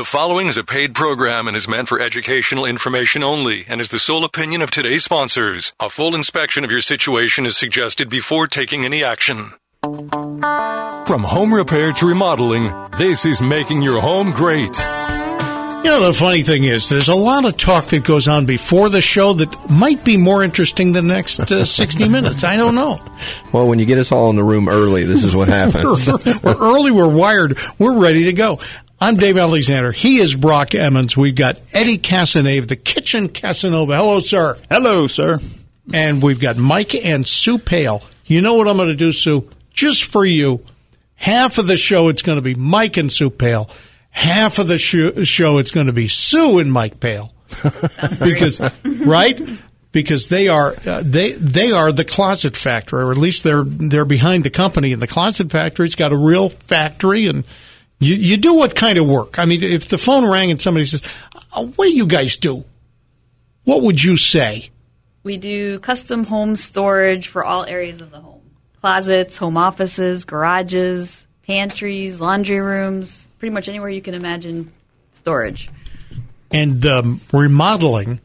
The following is a paid program and is meant for educational information only and is the sole opinion of today's sponsors. A full inspection of your situation is suggested before taking any action. From home repair to remodeling, this is making your home great. You know, the funny thing is, there's a lot of talk that goes on before the show that might be more interesting than the next uh, 60 minutes. I don't know. Well, when you get us all in the room early, this is what happens. we're early, we're wired, we're ready to go. I'm Dave Alexander. He is Brock Emmons. We've got Eddie Casanave, the Kitchen Casanova. Hello, sir. Hello, sir. And we've got Mike and Sue Pale. You know what I'm going to do, Sue? Just for you, half of the show it's going to be Mike and Sue Pale half of the sh- show it's going to be Sue and Mike Pale. Because right? Because they are uh, they they are the closet factory or at least they're they're behind the company and the closet factory's got a real factory and you you do what kind of work. I mean if the phone rang and somebody says uh, what do you guys do? What would you say? We do custom home storage for all areas of the home. Closets home offices garages pantries laundry rooms pretty much anywhere you can imagine storage. And um, remodeling,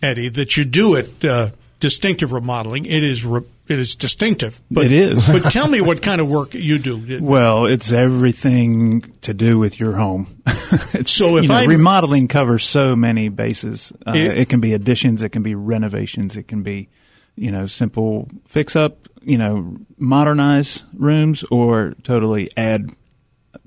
Eddie, that you do it, uh, distinctive remodeling, it is re- it is distinctive. But, it is. but tell me what kind of work you do. Well, it's everything to do with your home. so if you know, I remodeling covers so many bases, uh, it, it can be additions, it can be renovations, it can be you know simple fix up, you know modernize rooms, or totally add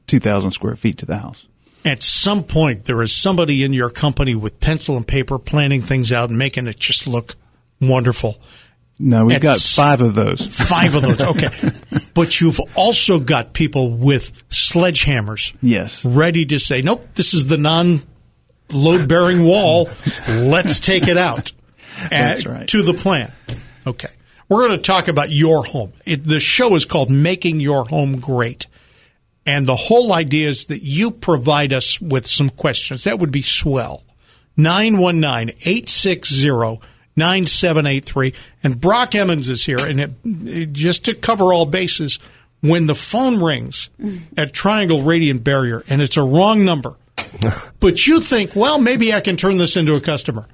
2,000 square feet to the house. At some point, there is somebody in your company with pencil and paper planning things out and making it just look wonderful. No, we've At got five of those. Five of those, okay. but you've also got people with sledgehammers. Yes. Ready to say, nope, this is the non load bearing wall. Let's take it out. That's right. To the plan. Okay. We're going to talk about your home. It, the show is called Making Your Home Great. And the whole idea is that you provide us with some questions. That would be swell. 919 860 9783. And Brock Emmons is here. And it, it, just to cover all bases, when the phone rings at Triangle Radiant Barrier and it's a wrong number, but you think, well, maybe I can turn this into a customer.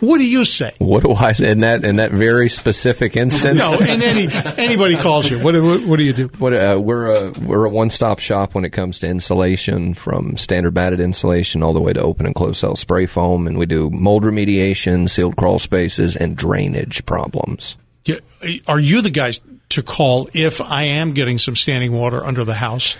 What do you say? What do I say in that in that very specific instance? no, and any anybody calls you. What, what, what do you do? What, uh, we're a we're a one stop shop when it comes to insulation, from standard batted insulation all the way to open and closed cell spray foam, and we do mold remediation, sealed crawl spaces, and drainage problems. Are you the guys to call if I am getting some standing water under the house?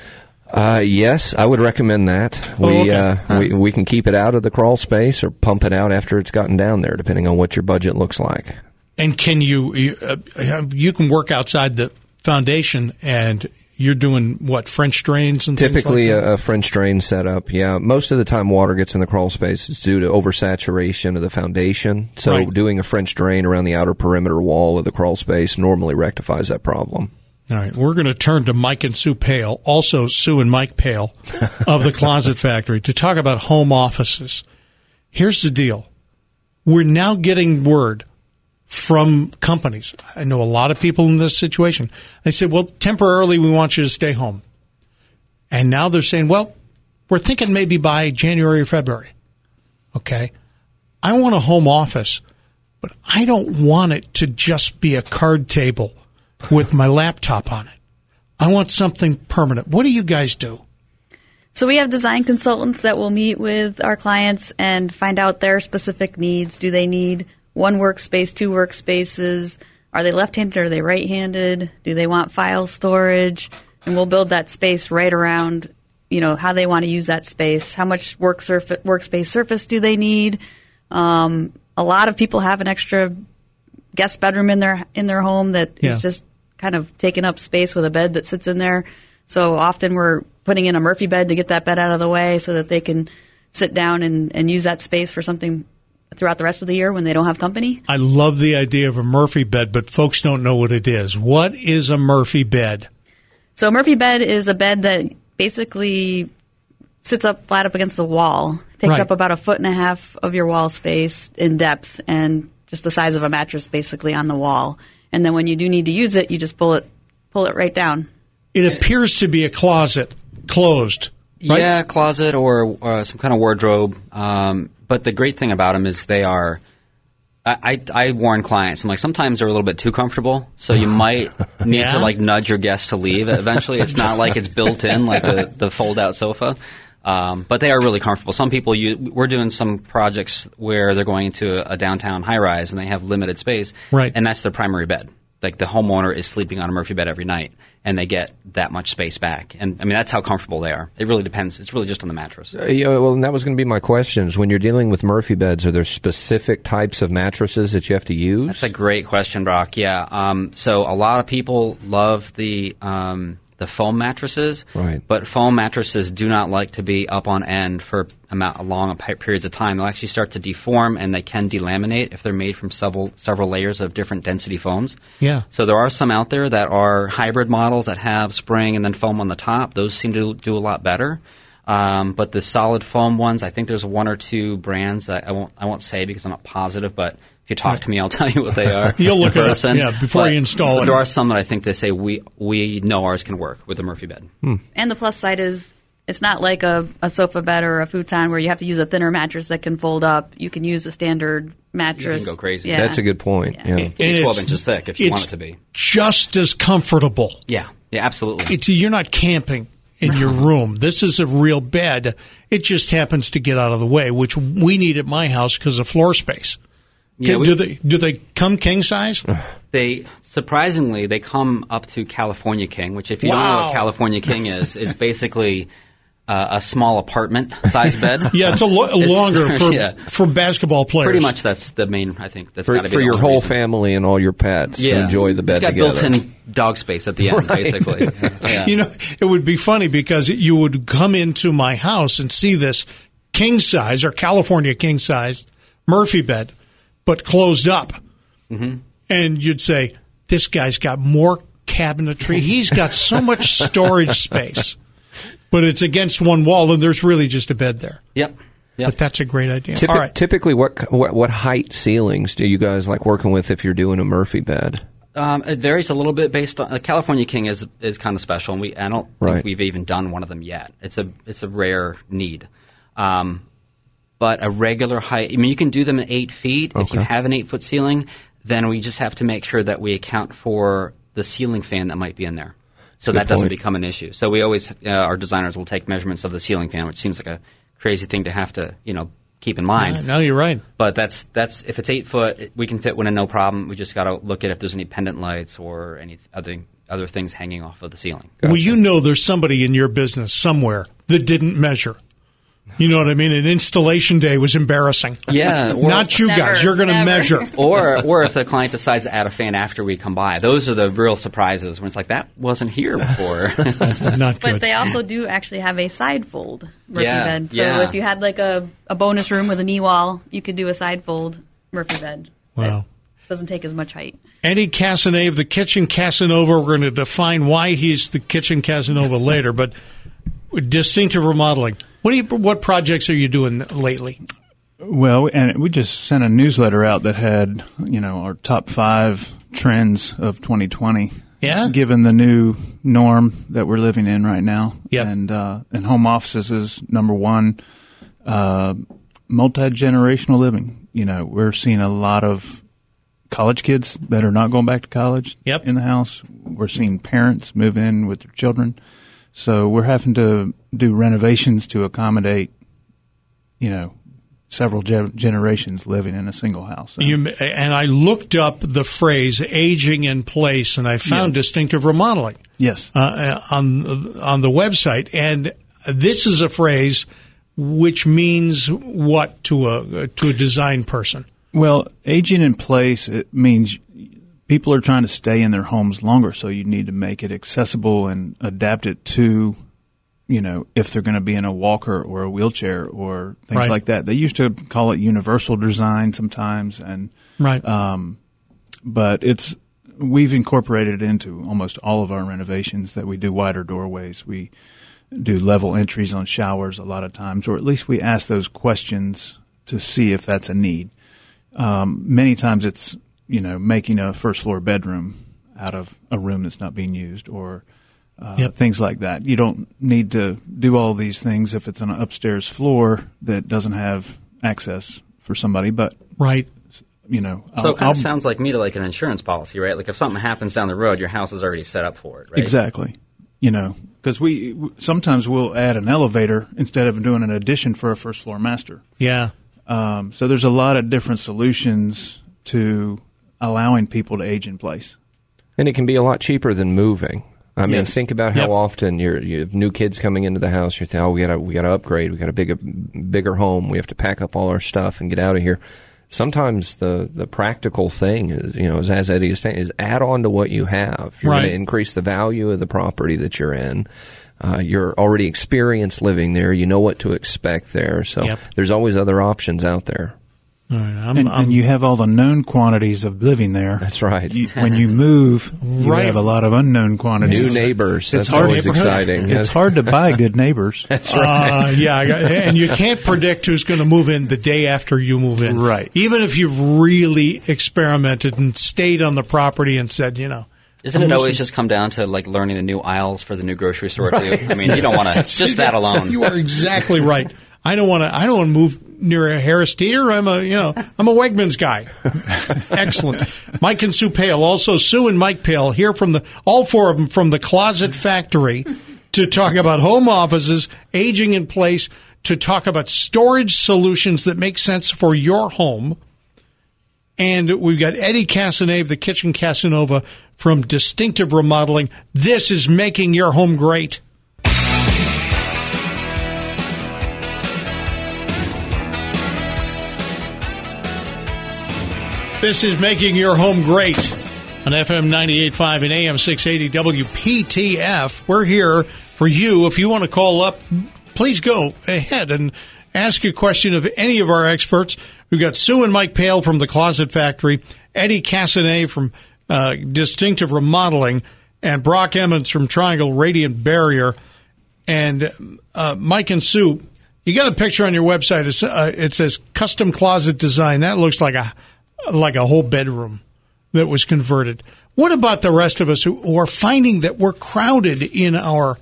Uh, yes, I would recommend that. Oh, we, okay. uh, huh. we we can keep it out of the crawl space or pump it out after it's gotten down there, depending on what your budget looks like. And can you you, uh, you can work outside the foundation and you're doing what French drains and typically like a, a, French drain setup. Yeah, most of the time water gets in the crawl space is due to oversaturation of the foundation. So right. doing a French drain around the outer perimeter wall of the crawl space normally rectifies that problem. All right, we're going to turn to Mike and Sue Pale, also Sue and Mike Pale of the Closet Factory, to talk about home offices. Here's the deal we're now getting word from companies. I know a lot of people in this situation. They said, well, temporarily, we want you to stay home. And now they're saying, well, we're thinking maybe by January or February. Okay. I want a home office, but I don't want it to just be a card table with my laptop on it. I want something permanent. What do you guys do? So we have design consultants that will meet with our clients and find out their specific needs. Do they need one workspace, two workspaces? Are they left-handed? Or are they right-handed? Do they want file storage? And we'll build that space right around, you know, how they want to use that space. How much work surf- workspace surface do they need? Um, a lot of people have an extra guest bedroom in their in their home that yeah. is just kind of taking up space with a bed that sits in there. So often we're putting in a Murphy bed to get that bed out of the way so that they can sit down and, and use that space for something throughout the rest of the year when they don't have company. I love the idea of a Murphy bed, but folks don't know what it is. What is a Murphy bed? So a Murphy bed is a bed that basically sits up flat up against the wall. Takes right. up about a foot and a half of your wall space in depth and just the size of a mattress basically on the wall and then when you do need to use it, you just pull it pull it right down. It appears to be a closet closed Right? Yeah, closet or, or some kind of wardrobe. Um, but the great thing about them is they are. I, I, I warn clients. I'm like sometimes they're a little bit too comfortable, so you might need Yeah? to like nudge your guests to leave. Eventually, it's not like it's built in like the, the fold out sofa, um, but they are really comfortable. Some people, you, we're doing some projects where they're going into a, a downtown high rise and they have limited space, Right. And that's their primary bed. Like the homeowner is sleeping on a Murphy bed every night, and they get that much space back. And I mean, that's how comfortable they are. It really depends. It's really just on the mattress. Uh, yeah, well, and that was going to be my questions. When you're dealing with Murphy beds, are there specific types of mattresses that you have to use? That's a great question, Brock. Yeah. Um, so a lot of people love the um, the foam mattresses, Right. But foam mattresses do not like to be up on end for amount long periods of time. They'll actually start to deform, and they can delaminate if they're made from several several layers of different density foams. Yeah. So there are some out there that are hybrid models that have spring and then foam on the top. Those seem to do a lot better. Um, but the solid foam ones, I think there's one or two brands that I won't I won't say because I'm not positive, but if you talk to me, I'll tell you what they are. You'll look in it up, yeah, before But you install it. There are some that I think they say we we know ours can work with the Murphy bed. Hmm. And the plus side is it's not like a, a sofa bed or a futon where you have to use a thinner mattress that can fold up. You can use a standard mattress. go crazy. Yeah. That's a good point. Yeah. Yeah. And Maybe 12 inches thick if you want it to be. Just as comfortable. Yeah, yeah, absolutely. It's you're not camping in your room. This is a real bed. It just happens to get out of the way, which we need at my house because of floor space. Yeah, do we- they do they come king size? They surprisingly they come up to California King, which if you don't know what California King is, is basically uh, a small apartment size bed. Yeah, it's a lo- It's- longer for yeah. for basketball players. Pretty much that's the main. I think that's For, gotta be for your whole reason. family and all your pets to enjoy the bed It's got together. built-in dog space at the end, Right. basically. Yeah. You know, it would be funny because you would come into my house and see this king size or California king size Murphy bed, but closed up. Mm-hmm. And you'd say, this guy's got more cabinetry. He's got so much storage space, but it's against one wall and there's really just a bed there. Yep. Yep. But that's a great idea. Typi- All right. Typically, what, what what height ceilings do you guys like working with if you're doing a Murphy bed? Um, it varies a little bit based on uh, California King is is kind of special, and we I don't Right. think we've even done one of them yet. It's a it's a rare need. Um, but a regular height, I mean, you can do them at eight feet if you have an eight foot ceiling. Then we just have to make sure that we account for the ceiling fan that might be in there, so Good that doesn't become an issue. So we always uh, our designers will take measurements of the ceiling fan, which seems like a crazy thing to have to you know keep in mind. Uh, no, you're right. But that's that's if it's eight foot, we can fit one in no problem. We just got to look at if there's any pendant lights or any other other things hanging off of the ceiling. Well, you know there's somebody in your business somewhere that didn't measure. You know what I mean? An installation day was embarrassing. Yeah, or, Not you Never, guys. You're going to measure. or or if the client decides to add a fan after we come by, those are the real surprises when it's like that wasn't here before. Not good. But they also do actually have a side fold Murphy Yeah, bed. So yeah. if you had like a, a bonus room with a knee wall, you could do a side fold Murphy bed. Wow. Doesn't take as much height. Eddie Casanova, the Kitchen Casanova. We're going to define why he's the Kitchen Casanova later, but distinctive remodeling. What you? What projects are you doing lately? Well, and we just sent a newsletter out that had, you know, our top five trends of 2020. Yeah? Given the new norm that we're living in right now. Yep. And, uh, and home offices is number one. Uh, multi-generational living. You know, we're seeing a lot of college kids that are not going back to college Yep. in the house. We're seeing parents move in with their children. So we're having to do renovations to accommodate, you know, several ge- generations living in a single house. You, and I looked up the phrase "aging in place," and I found distinctive remodeling yes. uh, on on the website. And this is a phrase which means what to a to a design person. Well, aging in place it means people are trying to stay in their homes longer, so you need to make it accessible and adapt it to, you know, if they're going to be in a walker or a wheelchair or things Right. like that. They used to call it universal design sometimes, and Right. but it's we've incorporated it into almost all of our renovations that we do wider doorways. We do level entries on showers a lot of times, or at least we ask those questions to see if that's a need. Um, many times it's you know making a first floor bedroom out of a room that's not being used, or uh, Yep. things like that. You don't need to do all these things if it's on an upstairs floor that doesn't have access for somebody. But Right. you know, So I'll- it kind I'll- of sounds like me to like an insurance policy, right? Like if something happens down the road, your house is already set up for it, right? Exactly. You know, because we sometimes we'll add an elevator instead of doing an addition for a first floor master. Yeah. Um, so there's a lot of different solutions to allowing people to age in place. And it can be a lot cheaper than moving. I mean, Yes. think about how Yep. often you're, you have new kids coming into the house. You're thinking, oh, we got to we got to upgrade. We got a bigger bigger home. We have to pack up all our stuff and get out of here. Sometimes the, the practical thing is, you know, as, as Eddie is saying, is add on to what you have. You're Right. going to increase the value of the property that you're in. Uh, you're already experienced living there. You know what to expect there. So Yep. there's always other options out there. All right. I'm, And, I'm- and you have all the known quantities of living there. That's right. You, when you move, you Right. have a lot of unknown quantities. New quantities. neighbors. That's hard- always neighborhood. exciting. It's Yes. hard to buy good neighbors. That's right. Uh, yeah, and you can't predict who's going to move in the day after you move in. Right. Even if you've really experimented and stayed on the property and said, you know, Isn't I'm it always just come down to like learning the new aisles for the new grocery store too? I mean, you don't want to just that alone. You are exactly right. I don't want to. I don't want to move near a Harris Teeter. I'm a you know I'm a Wegmans guy. Excellent. Mike and Sue Pale. Also Sue and Mike Pale here from the all four of them from the Closet Factory to talk about home offices aging in place. To talk about storage solutions that make sense for your home. And we've got Eddie Casanave, the Kitchen Casanova from Distinctive Remodeling. This is making your home great. This is making your home great on FM 98.5 and AM 680 WPTF. We're here for you. If you want to call up, please go ahead and ask a question of any of our experts. We've got Sue and Mike Pale from the Closet Factory, Eddie Casanave from uh, Distinctive Remodeling, and Brock Emmons from Triangle Radiant Barrier. And uh, Mike and Sue, you got a picture on your website. Uh, it says custom closet design. That looks like a like a whole bedroom that was converted. What about the rest of us who, who are finding that we're crowded in our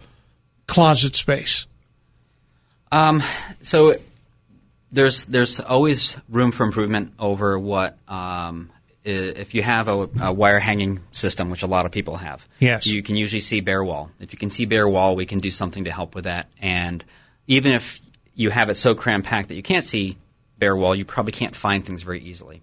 closet space? Um, so there's there's always room for improvement over what um, if you have a, a wire hanging system, which a lot of people have. Yes. you can usually see bare wall. If you can see bare wall, we can do something to help with that. And even if you have it so cram packed that you can't see bare wall, you probably can't find things very easily.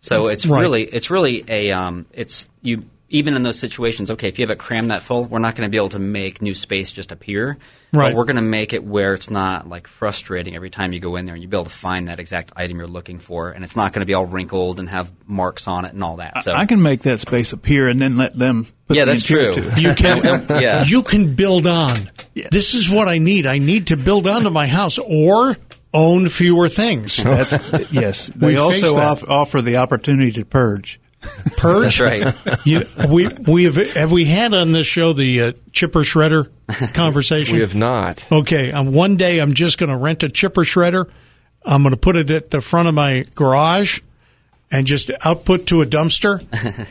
So it's Right. really it's really a um, it's you even in those situations. Okay, if you have it crammed that full, we're not going to be able to make new space just appear. Right. But we're going to make it where it's not like frustrating every time you go in there and you be able to find that exact item you're looking for, and it's not going to be all wrinkled and have marks on it and all that. So I can make that space appear and then let them. Put yeah, the that's interior true. to. You can, yeah. you can build on. Yeah. This is what I need. I need to build onto my house or own fewer things. That's yes. We They face also off, offer the opportunity to purge. Purge. That's right. You, we we have have we had on this show the uh, chipper shredder conversation? We have not. Okay, um, one day I'm just going to rent a chipper shredder. I'm going to put it at the front of my garage and just output to a dumpster,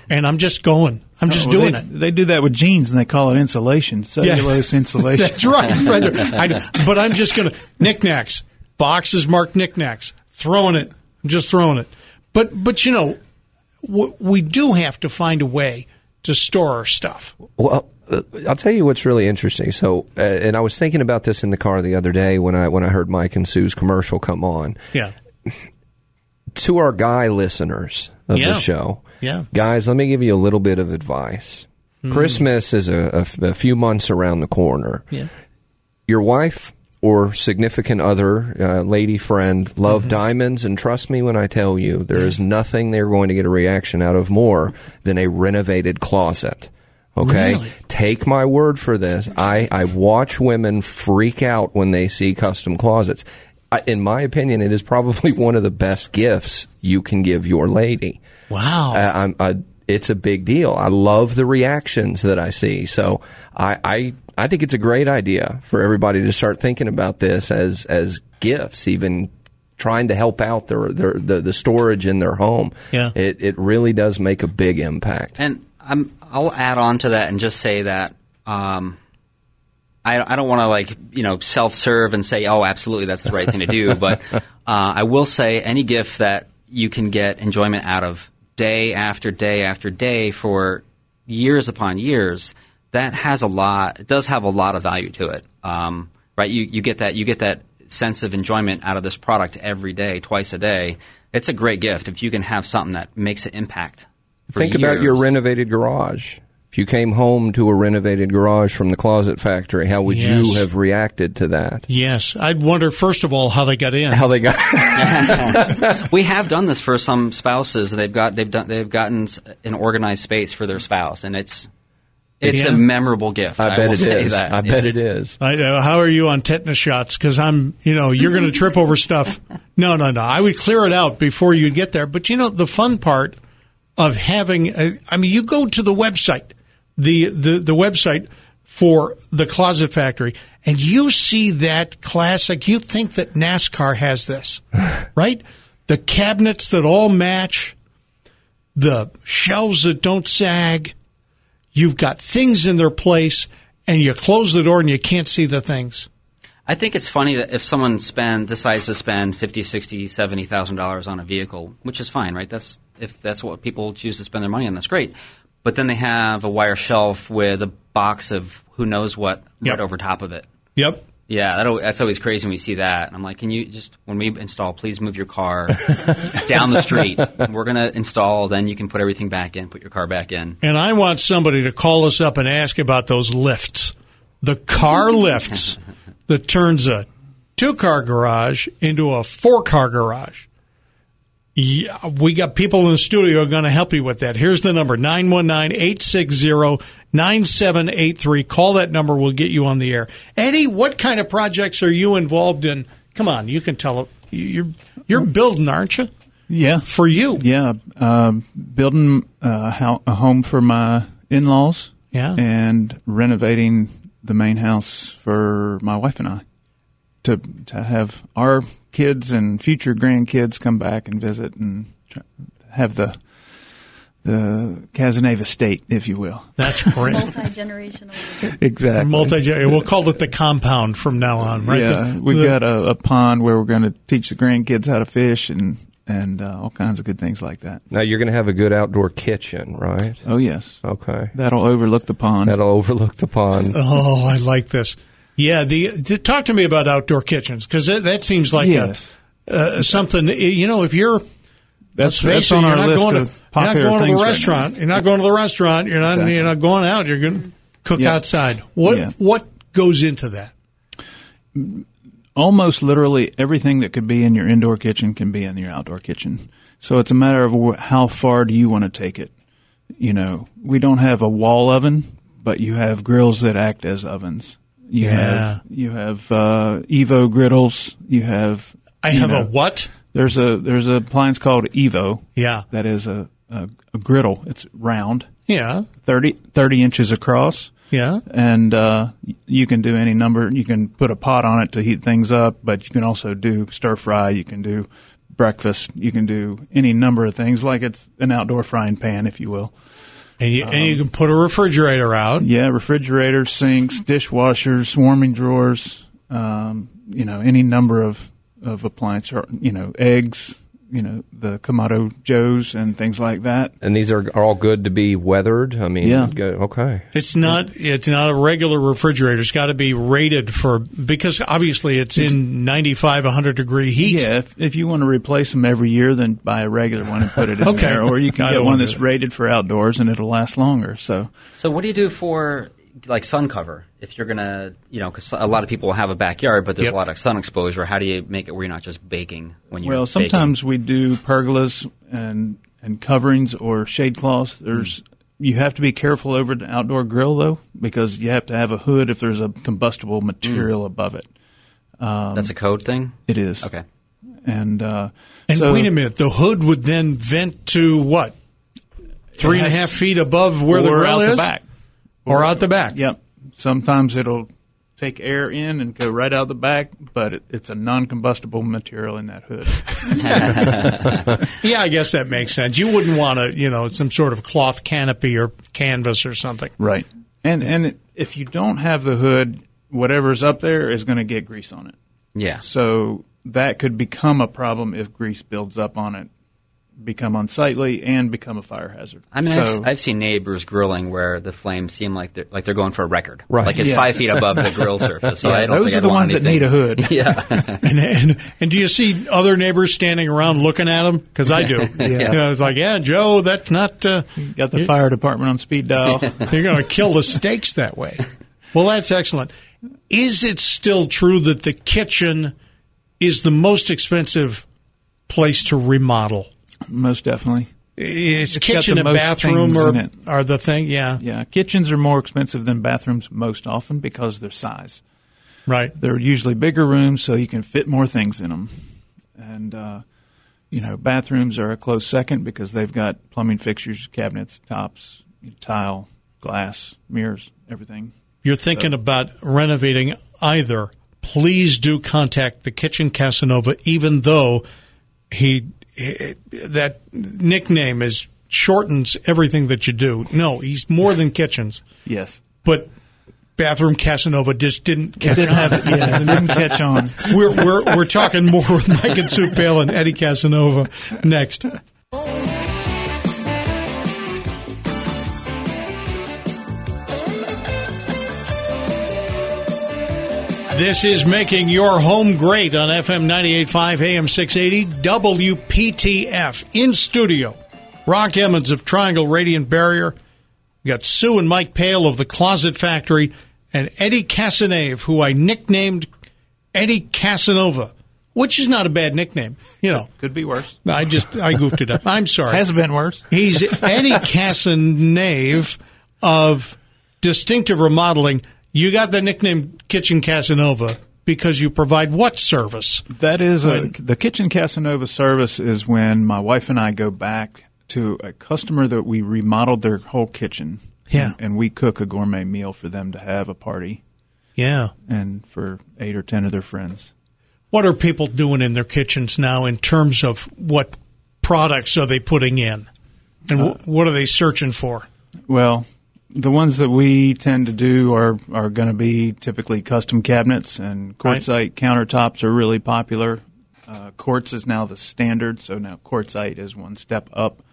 and I'm just going. I'm just Oh, Well, doing they, it. They do that with jeans and they call it insulation, cellulose insulation. That's right. right. I, but I'm just going to knickknacks, boxes marked knickknacks, throwing it. Just throwing it. But but you know, w- we do have to find a way to store our stuff. Well, uh, I'll tell you what's really interesting. So, uh, and I was thinking about this in the car the other day when I when I heard Mike and Sue's commercial come on. Yeah. To our guy listeners of Yeah. the show, Yeah. guys, let me give you a little bit of advice. Christmas is a few months around the corner. Yeah. Your wife or significant other, uh, lady friend, love diamonds, and trust me when I tell you, there is nothing they're going to get a reaction out of more than a renovated closet. Okay, Really? take my word for this. I, I watch women freak out when they see custom closets. I, in my opinion, it is probably one of the best gifts you can give your lady. Wow. Uh, I'm, I, it's a big deal. I love the reactions that I see. So I, I, I think it's a great idea for everybody to start thinking about this as, as gifts, even trying to help out their, their the, the storage in their home. Yeah. It, it really does make a big impact. And I'm, I'll add on to that and just say that um, I, I don't want to like you know self serve and say oh absolutely that's the right thing to do, but uh, I will say any gift that you can get enjoyment out of day after day after day for years upon years that has a lot. It does have a lot of value to it, um, right? You you get that you get that sense of enjoyment out of this product every day, twice a day. It's a great gift if you can have something that makes an impact. Think years. about your renovated garage. If you came home to a renovated garage from the closet factory, how would Yes. you have reacted to that? Yes, I'd wonder first of all how they got in. How they got we have done this for some spouses. They've got they've done they've gotten an organized space for their spouse, and it's it's Yeah. a memorable gift. I bet will it. That. I bet it is. I, uh, how are you on tetanus shots? Because I'm, you know, you're going to trip over stuff. No, no, no. I would clear it out before you get there. But you know, the fun part of having, a, I mean, you go to the website, the, the the website for the Closet Factory, and you see that classic. You think that NASCAR has this, right? The cabinets that all match, the shelves that don't sag. You've got things in their place, and you close the door and you can't see the things. I think it's funny that if someone spend decides to spend fifty, sixty, seventy thousand dollars on a vehicle, which is fine, right? That's if that's what people choose to spend their money on, that's great. But then they have a wire shelf with a box of who knows what Yep. right over top of it. Yep. Yeah, that, al- that's always crazy when we see that. And I'm like, can you just, when we install, please move your car down the street. We're going to install, then you can put everything back in, put your car back in. And I want somebody to call us up and ask about those lifts, the car lifts that turns a two car garage into a four car garage. Yeah, we got people in the studio are going to help you with that. Here's the number 919 860 9783. Call that number. We'll get you on the air. Eddie, what kind of projects are you involved in? Come on, you can tell. You're, you're building, aren't you? Yeah. For you. Yeah. Um, building a, a home for my in laws. Yeah. And renovating the main house for my wife and I to to have our kids and future grandkids come back and visit and have the the Casanova estate, if you will. That's great. Multi generational. Exactly. Multi. We'll call it the compound from now on, right? Yeah, The- we've the- got a, a pond where we're going to teach the grandkids how to fish and and uh, all kinds of good things like that. Now you're going to have a good outdoor kitchen, right? Oh yes, Okay. that'll overlook the pond. That'll overlook the pond. Oh, I like this. Yeah, the to talk to me about outdoor kitchens because that, that seems like Yes. a, uh, something. You know, if you're let's That's- face that's it, on you're our not list going to of you're not going to the right restaurant. you're not going to the restaurant. You're not Exactly. you're not going out. You're going to cook Yeah. outside. What Yeah. what goes into that? Almost literally everything that could be in your indoor kitchen can be in your outdoor kitchen. So it's a matter of how far do you want to take it. You know, we don't have a wall oven, but you have grills that act as ovens. You Yeah. have you have uh, Evo griddles. You have I you have know, a what? There's a there's a appliance called Evo. Yeah, that is a, a, a griddle. It's round, yeah, 30, 30 inches across, yeah. and uh, you can do any number. You can put a pot on it to heat things up, but you can also do stir fry. You can do breakfast. You can do any number of things, like it's an outdoor frying pan, if you will. And you and you can put a refrigerator out. Yeah, refrigerators, sinks, dishwashers, warming drawers. Um, you know, any number of of appliances. or, You know, eggs. You know, the Kamado Joes and things like that. And these are, are all good to be weathered. I mean, Yeah. good. Okay. It's not. It's not a regular refrigerator. It's got to be rated for because obviously it's in 95, 100 degree heat. Yeah, if, if you want to replace them every year, then buy a regular one and put it in Okay. there. Or you can get one that's rated for outdoors and it'll last longer. So So what do you do for like sun cover? If you're gonna, you know, because a lot of people have a backyard, but there's Yep. a lot of sun exposure. How do you make it where you're not just baking when you're well, baking? sometimes we do pergolas and and coverings or shade cloths. Hmm. There's you have to be careful over the outdoor grill though, because you have to have a hood if there's a combustible hmm. material above it. Um, that's a code thing. It is Okay. and uh, And so- wait a minute, the hood would then vent to what? Three and a has- half feet above where the or grill out is, the back. or out the back. Yep. Sometimes it'll take air in and go right out the back, but it, it's a non-combustible material in that hood. Yeah, I guess that makes sense. You wouldn't want to, you know, some sort of cloth canopy or canvas or something. Right. And and if you don't have the hood, whatever's up there is going to get grease on it. Yeah. So that could become a problem if grease builds up on it, become unsightly, and become a fire hazard. I mean, so, I've, I've seen neighbors grilling where the flames seem like they're like they're going for a record, Right. Like it's Yeah. five feet above the grill surface. So Yeah, those are I'd the ones that need a hood. Yeah. And, and and do you see other neighbors standing around looking at them? Because I do. Yeah. You know, it's like, yeah, Joe, that's not. Uh, Got the fire department on speed dial. you're going to kill the steaks that way. Well, that's excellent. Is it still true that the kitchen is the most expensive place to remodel? Most definitely. Is It's kitchen and bathroom things or in it. are the thing? Yeah, Yeah, kitchens are more expensive than bathrooms most often because of their size. right. They're usually bigger rooms, so you can fit more things in them. And uh, you know, bathrooms are a close second because they've got plumbing fixtures, cabinets, tops, tile, glass, mirrors, everything. You're thinking about renovating either. Please do contact the Kitchen Casanova, even though he that nickname is shortens everything that you do. No, he's more than kitchens, Yes, but bathroom Casanova just didn't it catch didn't on. have it. Yes, it didn't catch on. we're, we're, we're talking more with Mike and Sue Pale and Eddie Casanova next. This is making your home great on FM 98.5 AM 680 WPTF in studio. Brock Emmons of Triangle Radiant Barrier. We got Sue and Mike Pale of the Closet Factory and Eddie Casanave, who I nicknamed Eddie Casanova, which is not a bad nickname. You know, Could be worse. I just I goofed it up. I'm sorry. Has been worse. He's Eddie Casanave of Distinctive Remodeling. You got the nickname Kitchen Casanova because you provide what service? That is a, the kitchen Casanova service is when my wife and I go back to a customer that we remodeled their whole kitchen. Yeah. And, and we cook a gourmet meal for them to have a party Yeah. and for eight or ten of their friends. What are people doing in their kitchens now in terms of what products are they putting in? And uh, wh- what are they searching for? Well, the ones that we tend to do are are going to be typically custom cabinets and quartzite countertops are really popular. Uh, quartz is now the standard, so now quartzite is one step up.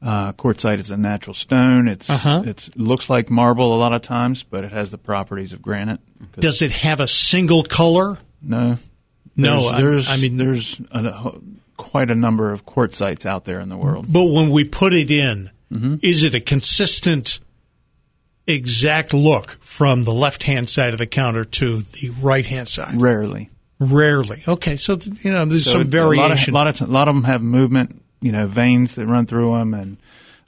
Uh, quartzite is a natural stone. It's Uh-huh. it looks like marble a lot of times, but it has the properties of granite. Does it have a single color? No, No, there's I mean- there's a, quite a number of quartzites out there in the world. But when we put it in, Mm-hmm. is it a consistent, exact look from the left hand side of the counter to the right hand side? Rarely. Rarely. Okay, so you know there's So some it- variation. A lot of, a lot of, a lot of them have movement, you know, veins that run through them, and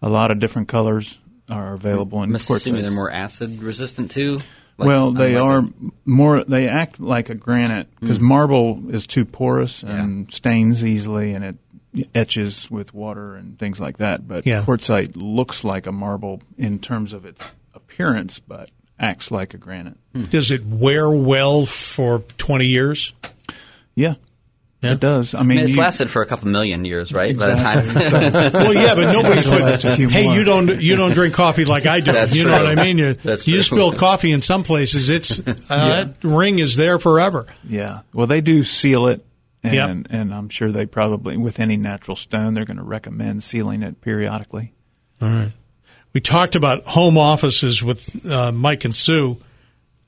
a lot of different colors are available in I'm assuming quartzites. they're more acid resistant too. Like- well, they unlike are a- more. They act like a granite because hmm. marble is too porous and stains easily, and it etches with water and things like that. But Yeah. quartzite looks like a marble in terms of its appearance, but acts like a granite. Does it wear well for 20 years? Yeah, Yeah. it does. I I mean, mean, it's you- lasted for a couple million years, right? By the time. Well, yeah, but nobody Last a few Hey, more. you don't you don't drink coffee like I do. That's you know what I mean? You, That's you true. spill coffee in some places, it's uh, that ring is there forever. Yeah. Well, they do seal it, and Yep. and I'm sure they probably with any natural stone they're going to recommend sealing it periodically. We talked about home offices with uh, Mike and Sue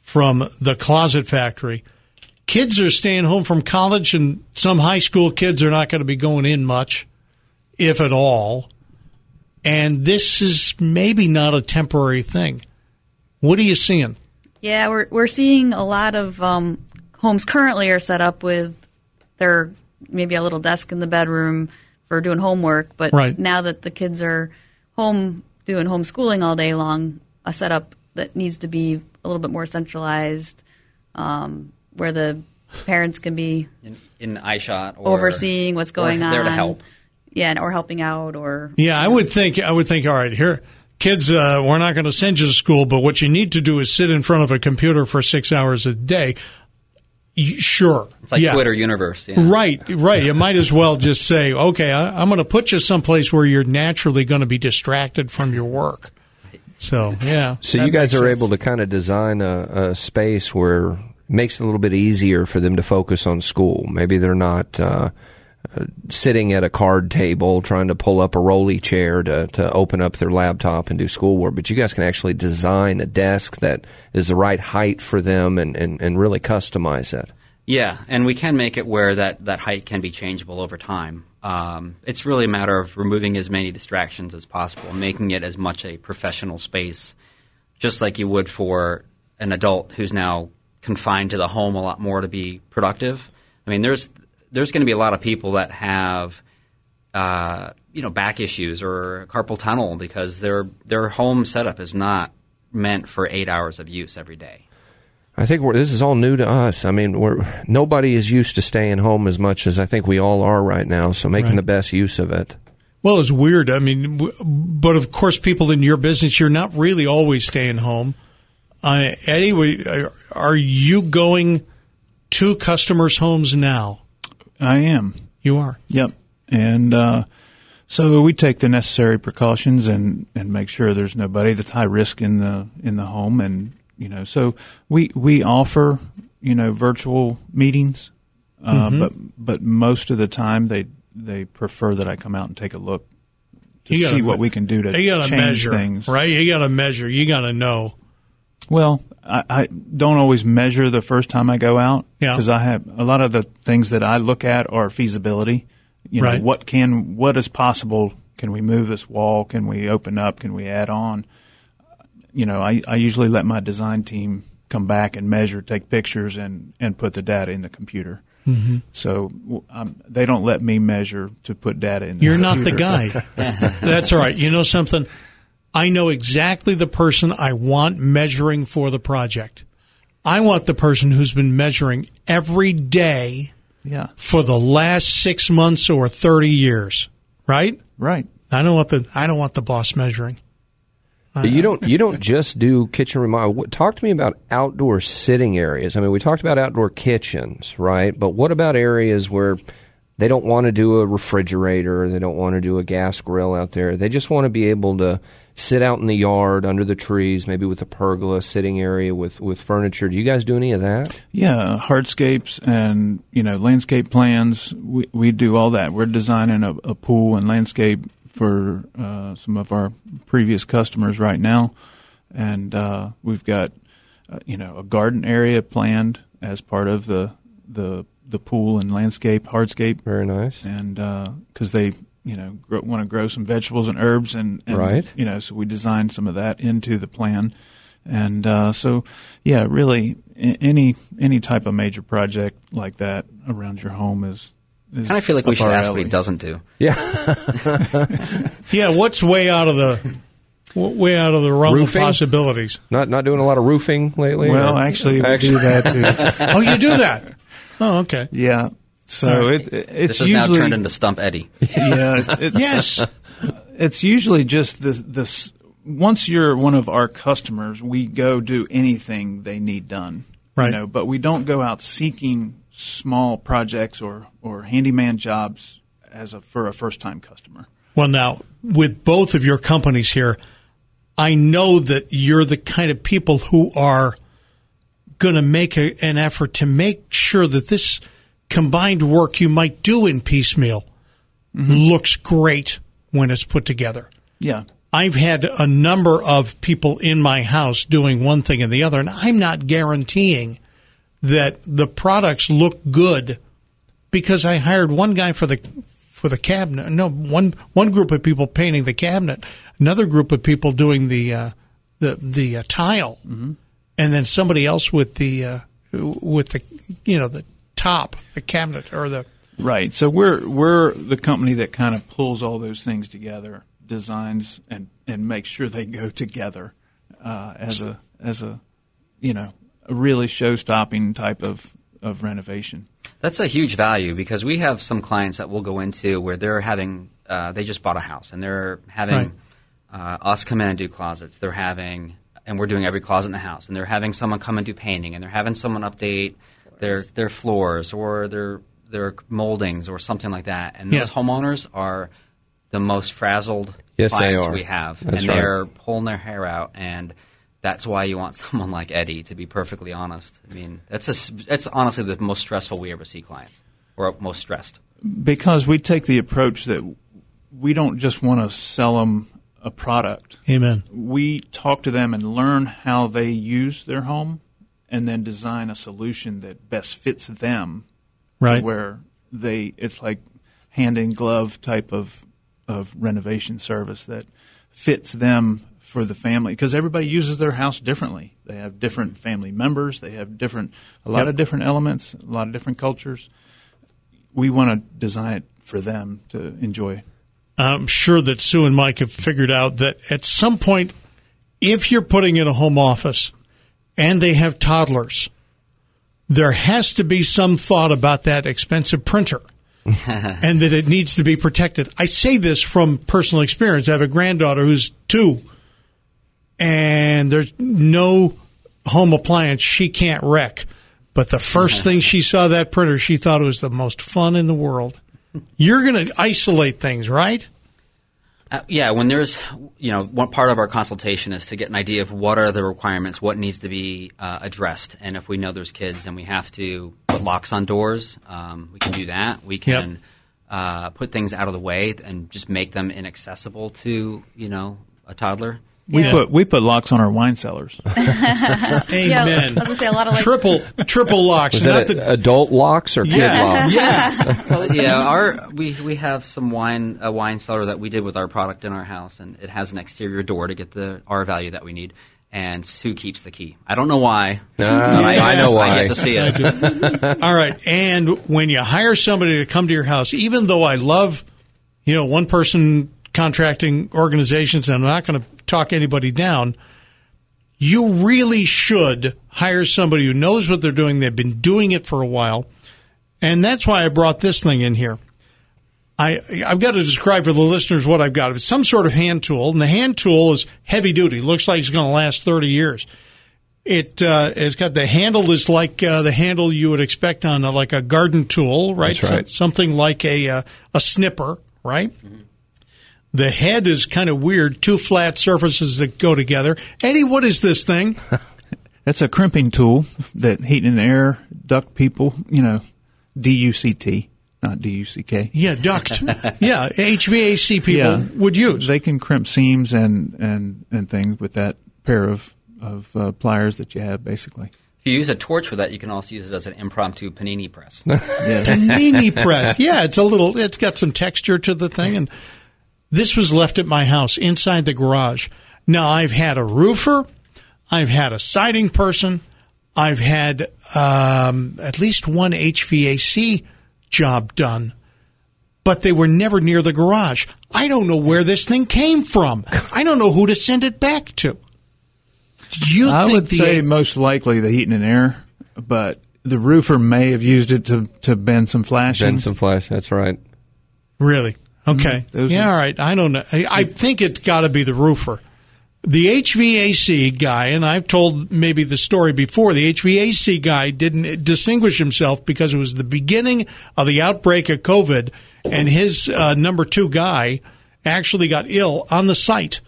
from the Closet Factory. Kids are staying home from college, and some high school kids are not going to be going in much, if at all. And this is maybe not a temporary thing. What are you seeing? Yeah, we're we're seeing a lot of um, homes currently are set up with their maybe a little desk in the bedroom for doing homework, but Right. now that the kids are home doing homeschooling all day long, a setup that needs to be a little bit more centralized, um, where the parents can be in, in iShot or overseeing what's going or on, there to help. yeah, or helping out, or Yeah, I would think. I would think. All right, here, kids, uh, we're not going to send you to school, but what you need to do is sit in front of a computer for six hours a day. Y- Sure, It's like yeah. Twitter universe. Yeah. Right, right. You might as well just say, okay, I, I'm going to put you someplace where you're naturally going to be distracted from your work. So yeah. So you guys are sense. able to kind of design a, a space where it makes it a little bit easier for them to focus on school. Maybe they're not uh, sitting at a card table trying to pull up a rolly chair to, to open up their laptop and do schoolwork, but you guys can actually design a desk that is the right height for them and, and, and really customize it. Yeah, and we can make it where that, that height can be changeable over time. Um, it's really a matter of removing as many distractions as possible, making it as much a professional space, just like you would for an adult who's now confined to the home a lot more to be productive. I mean, there's there's going to be a lot of people that have uh, you know back issues or carpal tunnel because their their home setup is not meant for eight hours of use every day. I think we're, this is all new to us. I mean, we're nobody is used to staying home as much as I think we all are right now. So making Right. the best use of it. Well, it's weird. I mean, w- but of course, people in your business, you're not really always staying home. Uh, anyway, are- are you going to customers' homes now? I am. You are. Yep. And uh, so we take the necessary precautions and, and make sure there's nobody that's high risk in the in the home. And you know, so we we offer you know virtual meetings, uh, but but most of the time they they prefer that I come out and take a look to You gotta see what we can do to You got to change measure, things. right? You got to measure. You got to know. Well, I, I don't always measure the first time I go out Yeah. because I have a lot of the things that I look at are feasibility. You know, Right. what can what is possible? Can we move this wall? Can we open up? Can we add on? You know, I, I usually let my design team come back and measure, take pictures, and and put the data in the computer. Mm-hmm. So um, they don't let me measure to put data in. The You're not the guy. That's all right. You know something? I know exactly the person I want measuring for the project. I want the person who's been measuring every day Yeah, for the last six months or thirty years. Right? right. I don't want the I don't want the boss measuring. But you don't you don't just do kitchen remodel. Talk to me about outdoor sitting areas. I mean, we talked about outdoor kitchens, right? But what about areas where they don't want to do a refrigerator, they don't want to do a gas grill out there. They just want to be able to sit out in the yard under the trees, maybe with a pergola sitting area with with furniture. Do you guys do any of that? Yeah, hardscapes and you know landscape plans. We we do all that. We're designing a, a pool and landscape for uh, some of our previous customers right now, and uh, we've got uh, you know a garden area planned as part of the the the pool and landscape hardscape, Very nice. and because they you know grow, want to grow some vegetables and herbs and, and Right. you know so we designed some of that into the plan and uh, so yeah really any any type of major project like that around your home is, is kind of feel like we should our ask what he doesn't do. Yeah. Yeah, what's way out of the way out of the realm Roofing? of possibilities? not not doing a lot of roofing lately. well or- actually we Actually- do that too Oh, you do that? Oh, okay. yeah so it, it- it's This has usually now turned into Stump Eddie. yeah it's, Yes. it's usually just this this once you're one of our customers we go do anything they need done Right. you know but we don't go out seeking small projects or or handyman jobs as a for a first time customer Well, now with both of your companies here, I know that you're the kind of people who are going to make a, an effort to make sure that this combined work you might do in piecemeal looks great when it's put together. yeah I've had a number of people in my house doing one thing and the other, and I'm not guaranteeing that the products look good because I hired one guy for the for the cabinet. No, one one group of people painting the cabinet, another group of people doing the uh, the the uh, tile, and then somebody else with the uh, with the you know the top, the cabinet or the right. So we're we're the company that kind of pulls all those things together designs and and makes sure they go together uh, as a as a you know a really show stopping type of of renovation. That's a huge value because we have some clients that we'll go into where they're having, uh, they just bought a house and they're having uh, us come in and do closets. They're having, and we're doing every closet in the house, and they're having someone come and do painting, and they're having someone update their their floors or their their moldings or something like that. And those homeowners are the most frazzled Yes, clients we have, That's and they're pulling their hair out, and that's why you want someone like Eddie. To be perfectly honest, I mean that's a, s- that's honestly the most stressful we ever see clients, or most stressed. because we take the approach that we don't just want to sell them a product. Amen. We talk to them and learn how they use their home, and then design a solution that best fits them. Right. Where they, it's like hand in glove type of of renovation service that fits them for the family because everybody uses their house differently. They have different family members. They have different a lot Yep. of different elements, a lot of different cultures. We want to design it for them to enjoy. I'm sure that Sue and Mike have figured out that at some point, if you're putting in a home office and they have toddlers, there has to be some thought about that expensive printer and that it needs to be protected. I say this from personal experience. I have a granddaughter who's two, and there's no home appliance she can't wreck. But the first thing she saw that printer, she thought it was the most fun in the world. You're going to isolate things, right? Uh, yeah, when there's, you know, one part of our consultation is to get an idea of what are the requirements, what needs to be uh, addressed, and if we know there's kids and we have to put locks on doors, um, we can do that. We can uh, put things out of the way and just make them inaccessible to, you know, a toddler. We Yeah. put we put locks on our wine cellars. Amen. Yeah, I was say a lot of like triple triple locks. Was not that the, adult locks or kid yeah, locks? yeah. well, yeah, our we we have some wine a wine cellar that we did with our product in our house, and it has an exterior door to get the R value that we need. And Sue keeps the key. I don't know why. Ah, but I know why. I why. get to see it. All right. And when you hire somebody to come to your house, even though I love, you know, one person contracting organizations, and I'm not going to talk anybody down, you really should hire somebody who knows what they're doing. They've been doing it for a while. And that's why I brought this thing in here. I, I've got to describe for the listeners what I've got. It's some sort of hand tool, and the hand tool is heavy duty. Looks like it's going to last 30 years. It uh, it's got the handle is like uh, the handle you would expect on a, like a garden tool, right? Right. So- something like a uh, a snipper, right? The head is kind of weird, two flat surfaces that go together. Eddie, what is this thing? That's a crimping tool that heat and air duct people, you know, D U C T, not D U C K. Yeah, duct. yeah, HVAC people Yeah. would use. They can crimp seams and and and things with that pair of of uh, pliers that you have, basically. If you use a torch for that, you can also use it as an impromptu panini press. Yeah. Panini press. Yeah, it's a little. It's got some texture to the thing, and this was left at my house inside the garage. Now I've had a roofer, I've had a siding person, I've had um, at least one HVAC job done, but they were never near the garage. I don't know where this thing came from. I don't know who to send it back to. Do you I think would the say most likely the heating and air, but the roofer may have used it to to bend some flashing. Bend some flash. That's right. Really? Okay. Mm-hmm. Those yeah, are- all right. I don't know. I, I think it's got to be the roofer. The HVAC guy, and I've told maybe the story before, the HVAC guy didn't distinguish himself because it was the beginning of the outbreak of COVID, and his uh, number two guy actually got ill on the site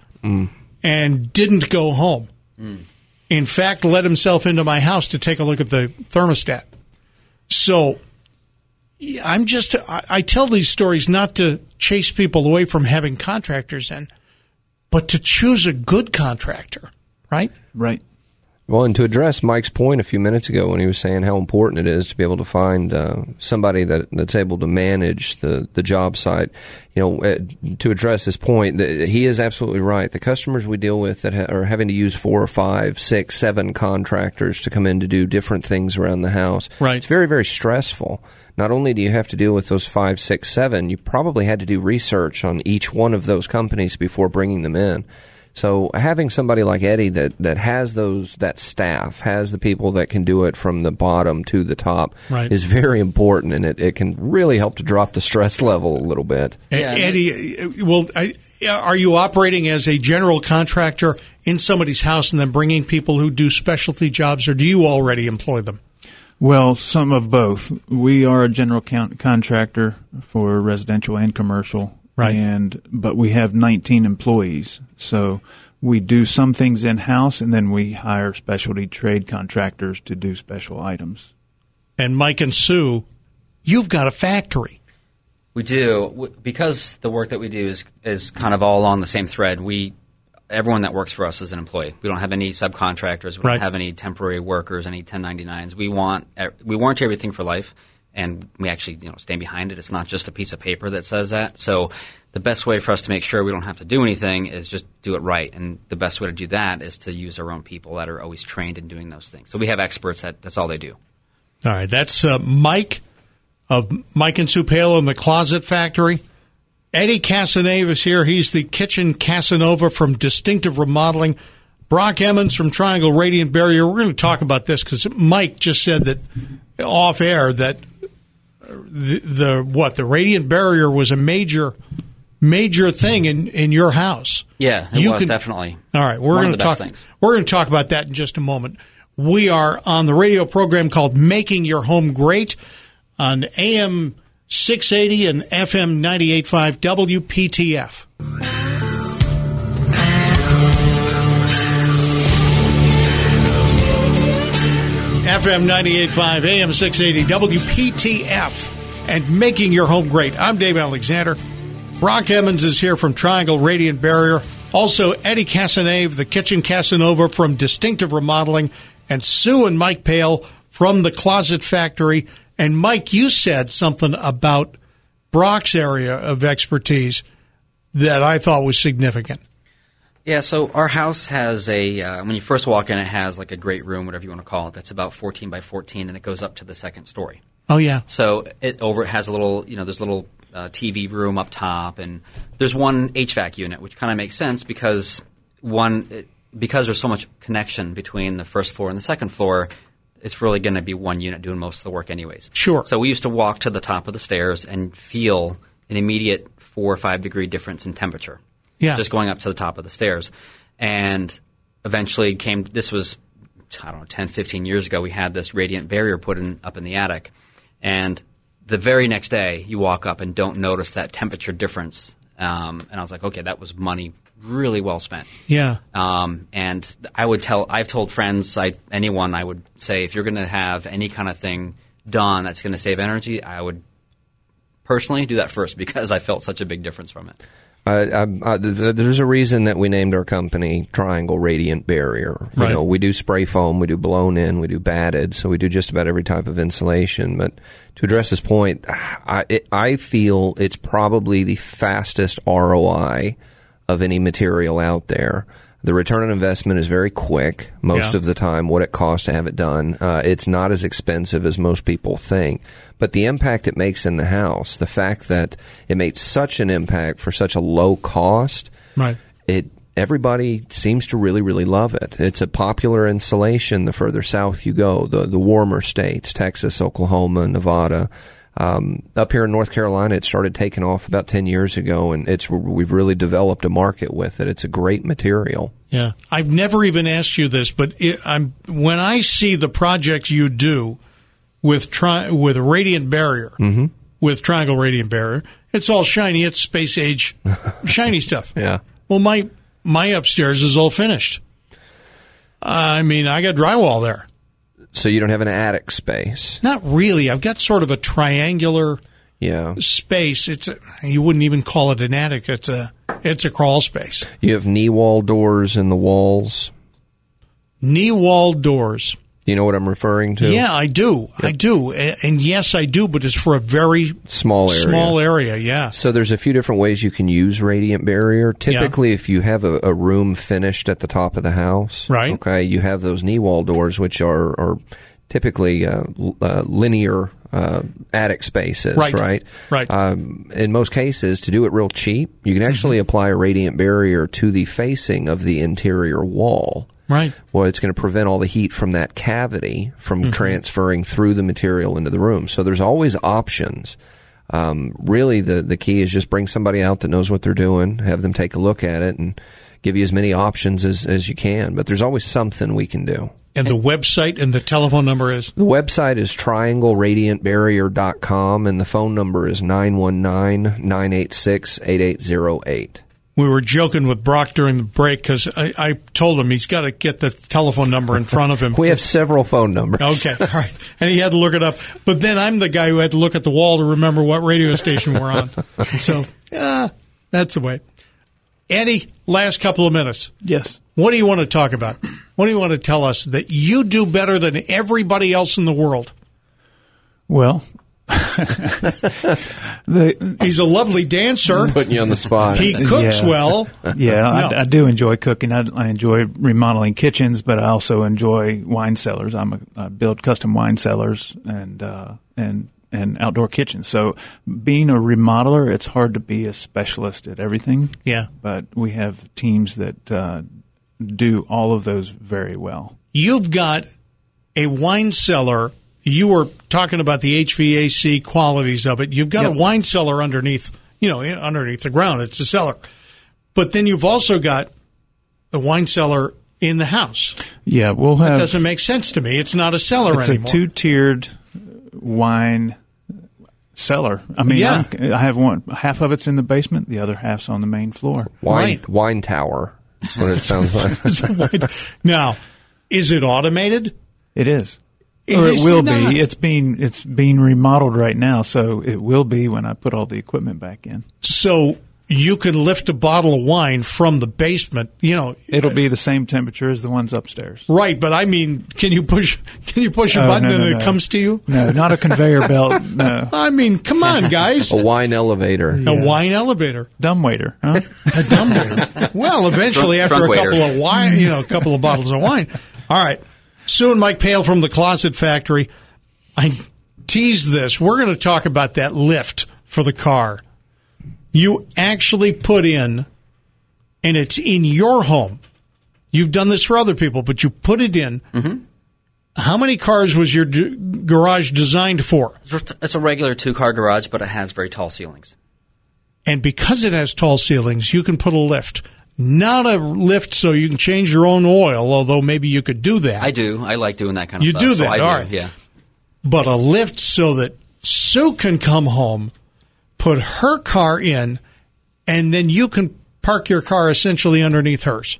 and didn't go home. In fact, let himself into my house to take a look at the thermostat. So I'm just, I, tell these stories not to chase people away from having contractors in, but to choose a good contractor, right? right. Well, and to address Mike's point a few minutes ago when he was saying how important it is to be able to find uh, somebody that that's able to manage the, the job site, you know, uh, to address his point, that he is absolutely right. The customers we deal with that ha- are having to use four or five, six, seven contractors to come in to do different things around the house, Right. It's very, very stressful. Not only do you have to deal with those five, six, seven, you probably had to do research on each one of those companies before bringing them in. So having somebody like Eddie that, that has those that staff has the people that can do it from the bottom to the top Right. is very important, and it, it can really help to drop the stress level a little bit. Yeah, Eddie, well, I, are you operating as a general contractor in somebody's house and then bringing people who do specialty jobs, or do you already employ them? Well, some of both. We are a general count contractor for residential and commercial, Right. And but we have 19 employees, so we do some things in house, and then we hire specialty trade contractors to do special items. And Mike and Sue, you've got a factory. We do because the work that we do is is kind of all on the same thread. We everyone that works for us is an employee. We don't have any subcontractors. We Right. don't have any temporary workers, any 1099s. We want we warranty everything for life, and we actually you know stand behind it. It's not just a piece of paper that says that. So the best way for us to make sure we don't have to do anything is just do it right. And the best way to do that is to use our own people that are always trained in doing those things. So we have experts that that's all they do. All right, that's uh, Mike of Mike and Sue Palo in the Closet Factory. Eddie Casanave is here. He's the kitchen Casanova from Distinctive Remodeling. Brock Emmons from Triangle Radiant Barrier. We're going to talk about this because Mike just said that off air that the, the what the Radiant Barrier was a major major thing in in your house. Yeah, You was can- definitely. All right, we're going to talk. We're going to talk about that in just a moment. We are on the radio program called "Making Your Home Great" on AM 680 and FM 98.5 WPTF. FM 98.5 AM 680 WPTF and making your home great. I'm Dave Alexander. Brock Emmons is here from Triangle Radiant Barrier. Also, Eddie Casanave, the Kitchen Casanova from Distinctive Remodeling, and Sue and Mike Pale from the Closet Factory. And Mike, you said something about Brock's area of expertise that I thought was significant. Yeah, so our house has a uh, when you first walk in, it has like a great room, whatever you want to call it. That's about 14 by 14, and it goes up to the second story. Oh yeah, So it over it has a little, you know, there's a little uh, TV room up top, and there's one HVAC unit, which kind of makes sense because one it, because there's so much connection between the first floor and the second floor. It's really going to be one unit doing most of the work, anyways. Sure. So we used to walk to the top of the stairs and feel an immediate four or five degree difference in temperature. Yeah. Just going up to the top of the stairs, and eventually came. This was I don't know 10, 15 years ago. We had this radiant barrier put in up in the attic, and the very next day you walk up and don't notice that temperature difference. Um, and I was like, okay, that was money really well spent. yeah. Um, and I would tell, I've told friends, I, anyone, I would say, if you're going to have any kind of thing done that's going to save energy, I would personally do that first because I felt such a big difference from it. I, I, I, there's a reason that we named our company Triangle Radiant Barrier. You Right. know, we do spray foam, we do blown in, we do batted, so we do just about every type of insulation. But to address this point, I, it, I feel it's probably the fastest ROI of any material out there. The return on investment is very quick most Yeah. of the time. What it costs to have it done, uh, it's not as expensive as most people think. But the impact it makes in the house, the fact that it made such an impact for such a low cost, Right. it everybody seems to really really love it. It's a popular installation the further south you go, the the warmer states, Texas, Oklahoma, Nevada. Um, up here in North Carolina, it started taking off about ten years ago, and it's we've really developed a market with it. It's a great material. Yeah, I've never even asked you this, but it, I'm when I see the projects you do with tri- with Radiant Barrier, Mm-hmm. with Triangle Radiant Barrier, it's all shiny. It's space age, shiny stuff. Yeah. Well, my my upstairs is all finished. I mean, I got drywall there. So you don't have an attic space. Not really. I've got sort of a triangular Yeah. space. It's a, you wouldn't even call it an attic. It's a it's a crawl space. You have knee wall doors in the walls. Knee wall doors. Do you know what I'm referring to? Yeah, I do. I do. And, and yes, I do, but it's for a very Small area. small area. Yeah. So there's a few different ways you can use radiant barrier. Typically, if you have a, a room finished at the top of the house, Right. Okay, you have those knee wall doors, which are are typically uh, uh, linear uh, attic spaces, Right. right? Right. Um, in most cases, to do it real cheap, you can actually Mm-hmm. apply a radiant barrier to the facing of the interior wall. Right. Well, it's going to prevent all the heat from that cavity from Mm-hmm. transferring through the material into the room. So there's always options. Um, really, the the key is just bring somebody out that knows what they're doing, have them take a look at it, and give you as many options as as you can. But there's always something we can do. And the website and the telephone number is? The website is triangleradiantbarrier.com and the phone number is 919-986-8808. We were joking with Brock during the break because I, I, told him he's got to get the telephone number in front of him. we have several phone numbers. Okay, all right. And he had to look it up. But then I'm the guy who had to look at the wall to remember what radio station we're on. so, yeah, that's the way. Eddie, last couple of minutes. Yes. What do you want to talk about? What do you want to tell us that you do better than everybody else in the world? Well, the, he's a lovely dancer. Putting you on the spot. He cooks Yeah. well. yeah, No. I, I do enjoy cooking. I, I enjoy remodeling kitchens, but I also enjoy wine cellars. I'm a, I build custom wine cellars and uh, and and outdoor kitchens. So being a remodeler, it's hard to be a specialist at everything. Yeah. but we have teams that uh, do all of those very well. You've got a wine cellar. You were talking about the HVAC qualities of it. You've got Yep. a wine cellar underneath, you know, underneath the ground. It's a cellar. But then you've also got the wine cellar in the house. Yeah, we'll That have. doesn't make sense to me. It's not a cellar it's anymore. It's a two-tiered wine cellar. I mean, Yeah. I'm, I have one. Half of it's in the basement. The other half's on the main floor. Wine, Right. wine tower. That's what it sounds like. now, is it automated? It is. It or it will not. be. It's being it's being remodeled right now, so it will be when I put all the equipment back in. So you can lift a bottle of wine from the basement, you know. It'll be the same temperature as the ones upstairs. Right, but I mean, can you push can you push a Oh, button no, and no, it comes to you? No, not a conveyor belt. No, I mean, come on, guys. A wine elevator. A wine elevator. dumbwaiter. Huh? A dumb waiter. Well, eventually, Drunk- after a couple waiter. of wine, you know, a couple of bottles of wine. All right. Soon, Mike Pale from the Closet Factory. I teased this. We're going to talk about that lift for the car. You actually put in, and it's in your home. You've done this for other people, but you put it in. Mm-hmm. How many cars was your d- garage designed for? It's it's a regular two car garage, but it has very tall ceilings. And because it has tall ceilings, you can put a lift. Not a lift so you can change your own oil, although maybe you could do that. I do. I like doing that kind of You stuff. do so that, I all right. Yeah. but a lift so that Sue can come home, put her car in, and then you can park your car essentially underneath hers.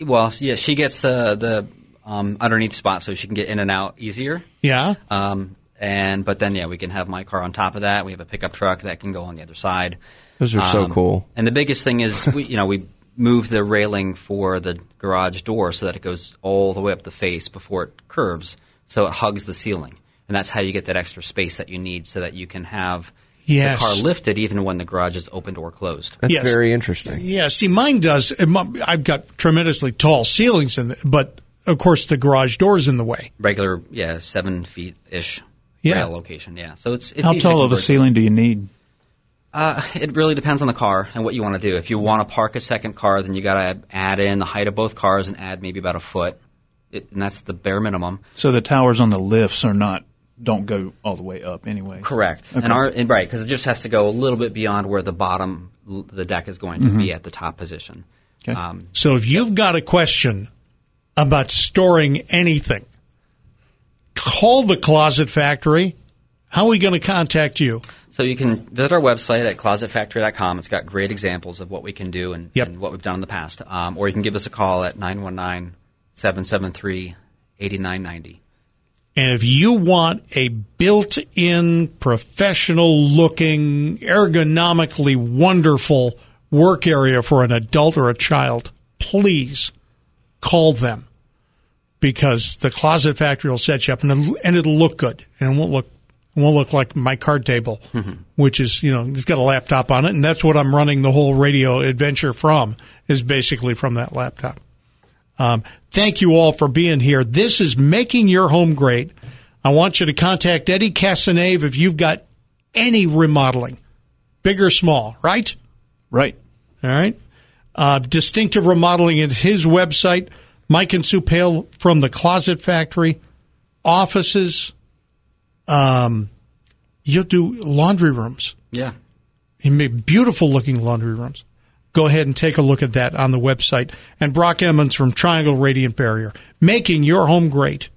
Well, yeah, she gets the the um, underneath spot so she can get in and out easier. Yeah. Um, and but then yeah, we can have my car on top of that. We have a pickup truck that can go on the other side. Those are so Um, cool. And the biggest thing is we you know we move the railing for the garage door so that it goes all the way up the face before it curves, so it hugs the ceiling, and that's how you get that extra space that you need so that you can have Yes. the car lifted even when the garage is opened or closed. That's Yes. very interesting. Yeah, see, mine does. I've got tremendously tall ceilings, in the, but of course the garage door's in the way. Regular, yeah, seven feet ish Yeah. location. Yeah, so it's, it's How tall of a convert. ceiling do you need? Uh, it really depends on the car and what you want to do. If you want to park a second car, then you got to add in the height of both cars and add maybe about a foot, it, and that's the bare minimum. So the towers on the lifts are not don't go all the way up anyway. Correct. And our and right because it just has to go a little bit beyond where the bottom the deck is going to be at the top position. Okay. Um, So if you've got a question about storing anything, call the Closet Factory. How are we going to contact you? So you can visit our website at closetfactory.com. It's got great examples of what we can do and, Yep. and what we've done in the past. Um, or you can give us a call at 919-773-8990. And if you want a built in, professional looking, ergonomically wonderful work area for an adult or a child, please call them because the Closet Factory will set you up and it'll, and it'll look good and it won't look won't look like my card table, which is you know it's got a laptop on it, and that's what I'm running the whole radio adventure from is basically from that laptop. Um, thank you all for being here. This is making your home great. I want you to contact Eddie Casanave if you've got any remodeling, big or small, right? Right. All right. Uh, distinctive remodeling is his website. Mike and Sue Pale from the Closet Factory. Offices. Um, you'll do laundry rooms. Yeah. He made beautiful looking laundry rooms. Go ahead and take a look at that on the website. And Brock Emmons from Triangle Radiant Barrier, making your home great.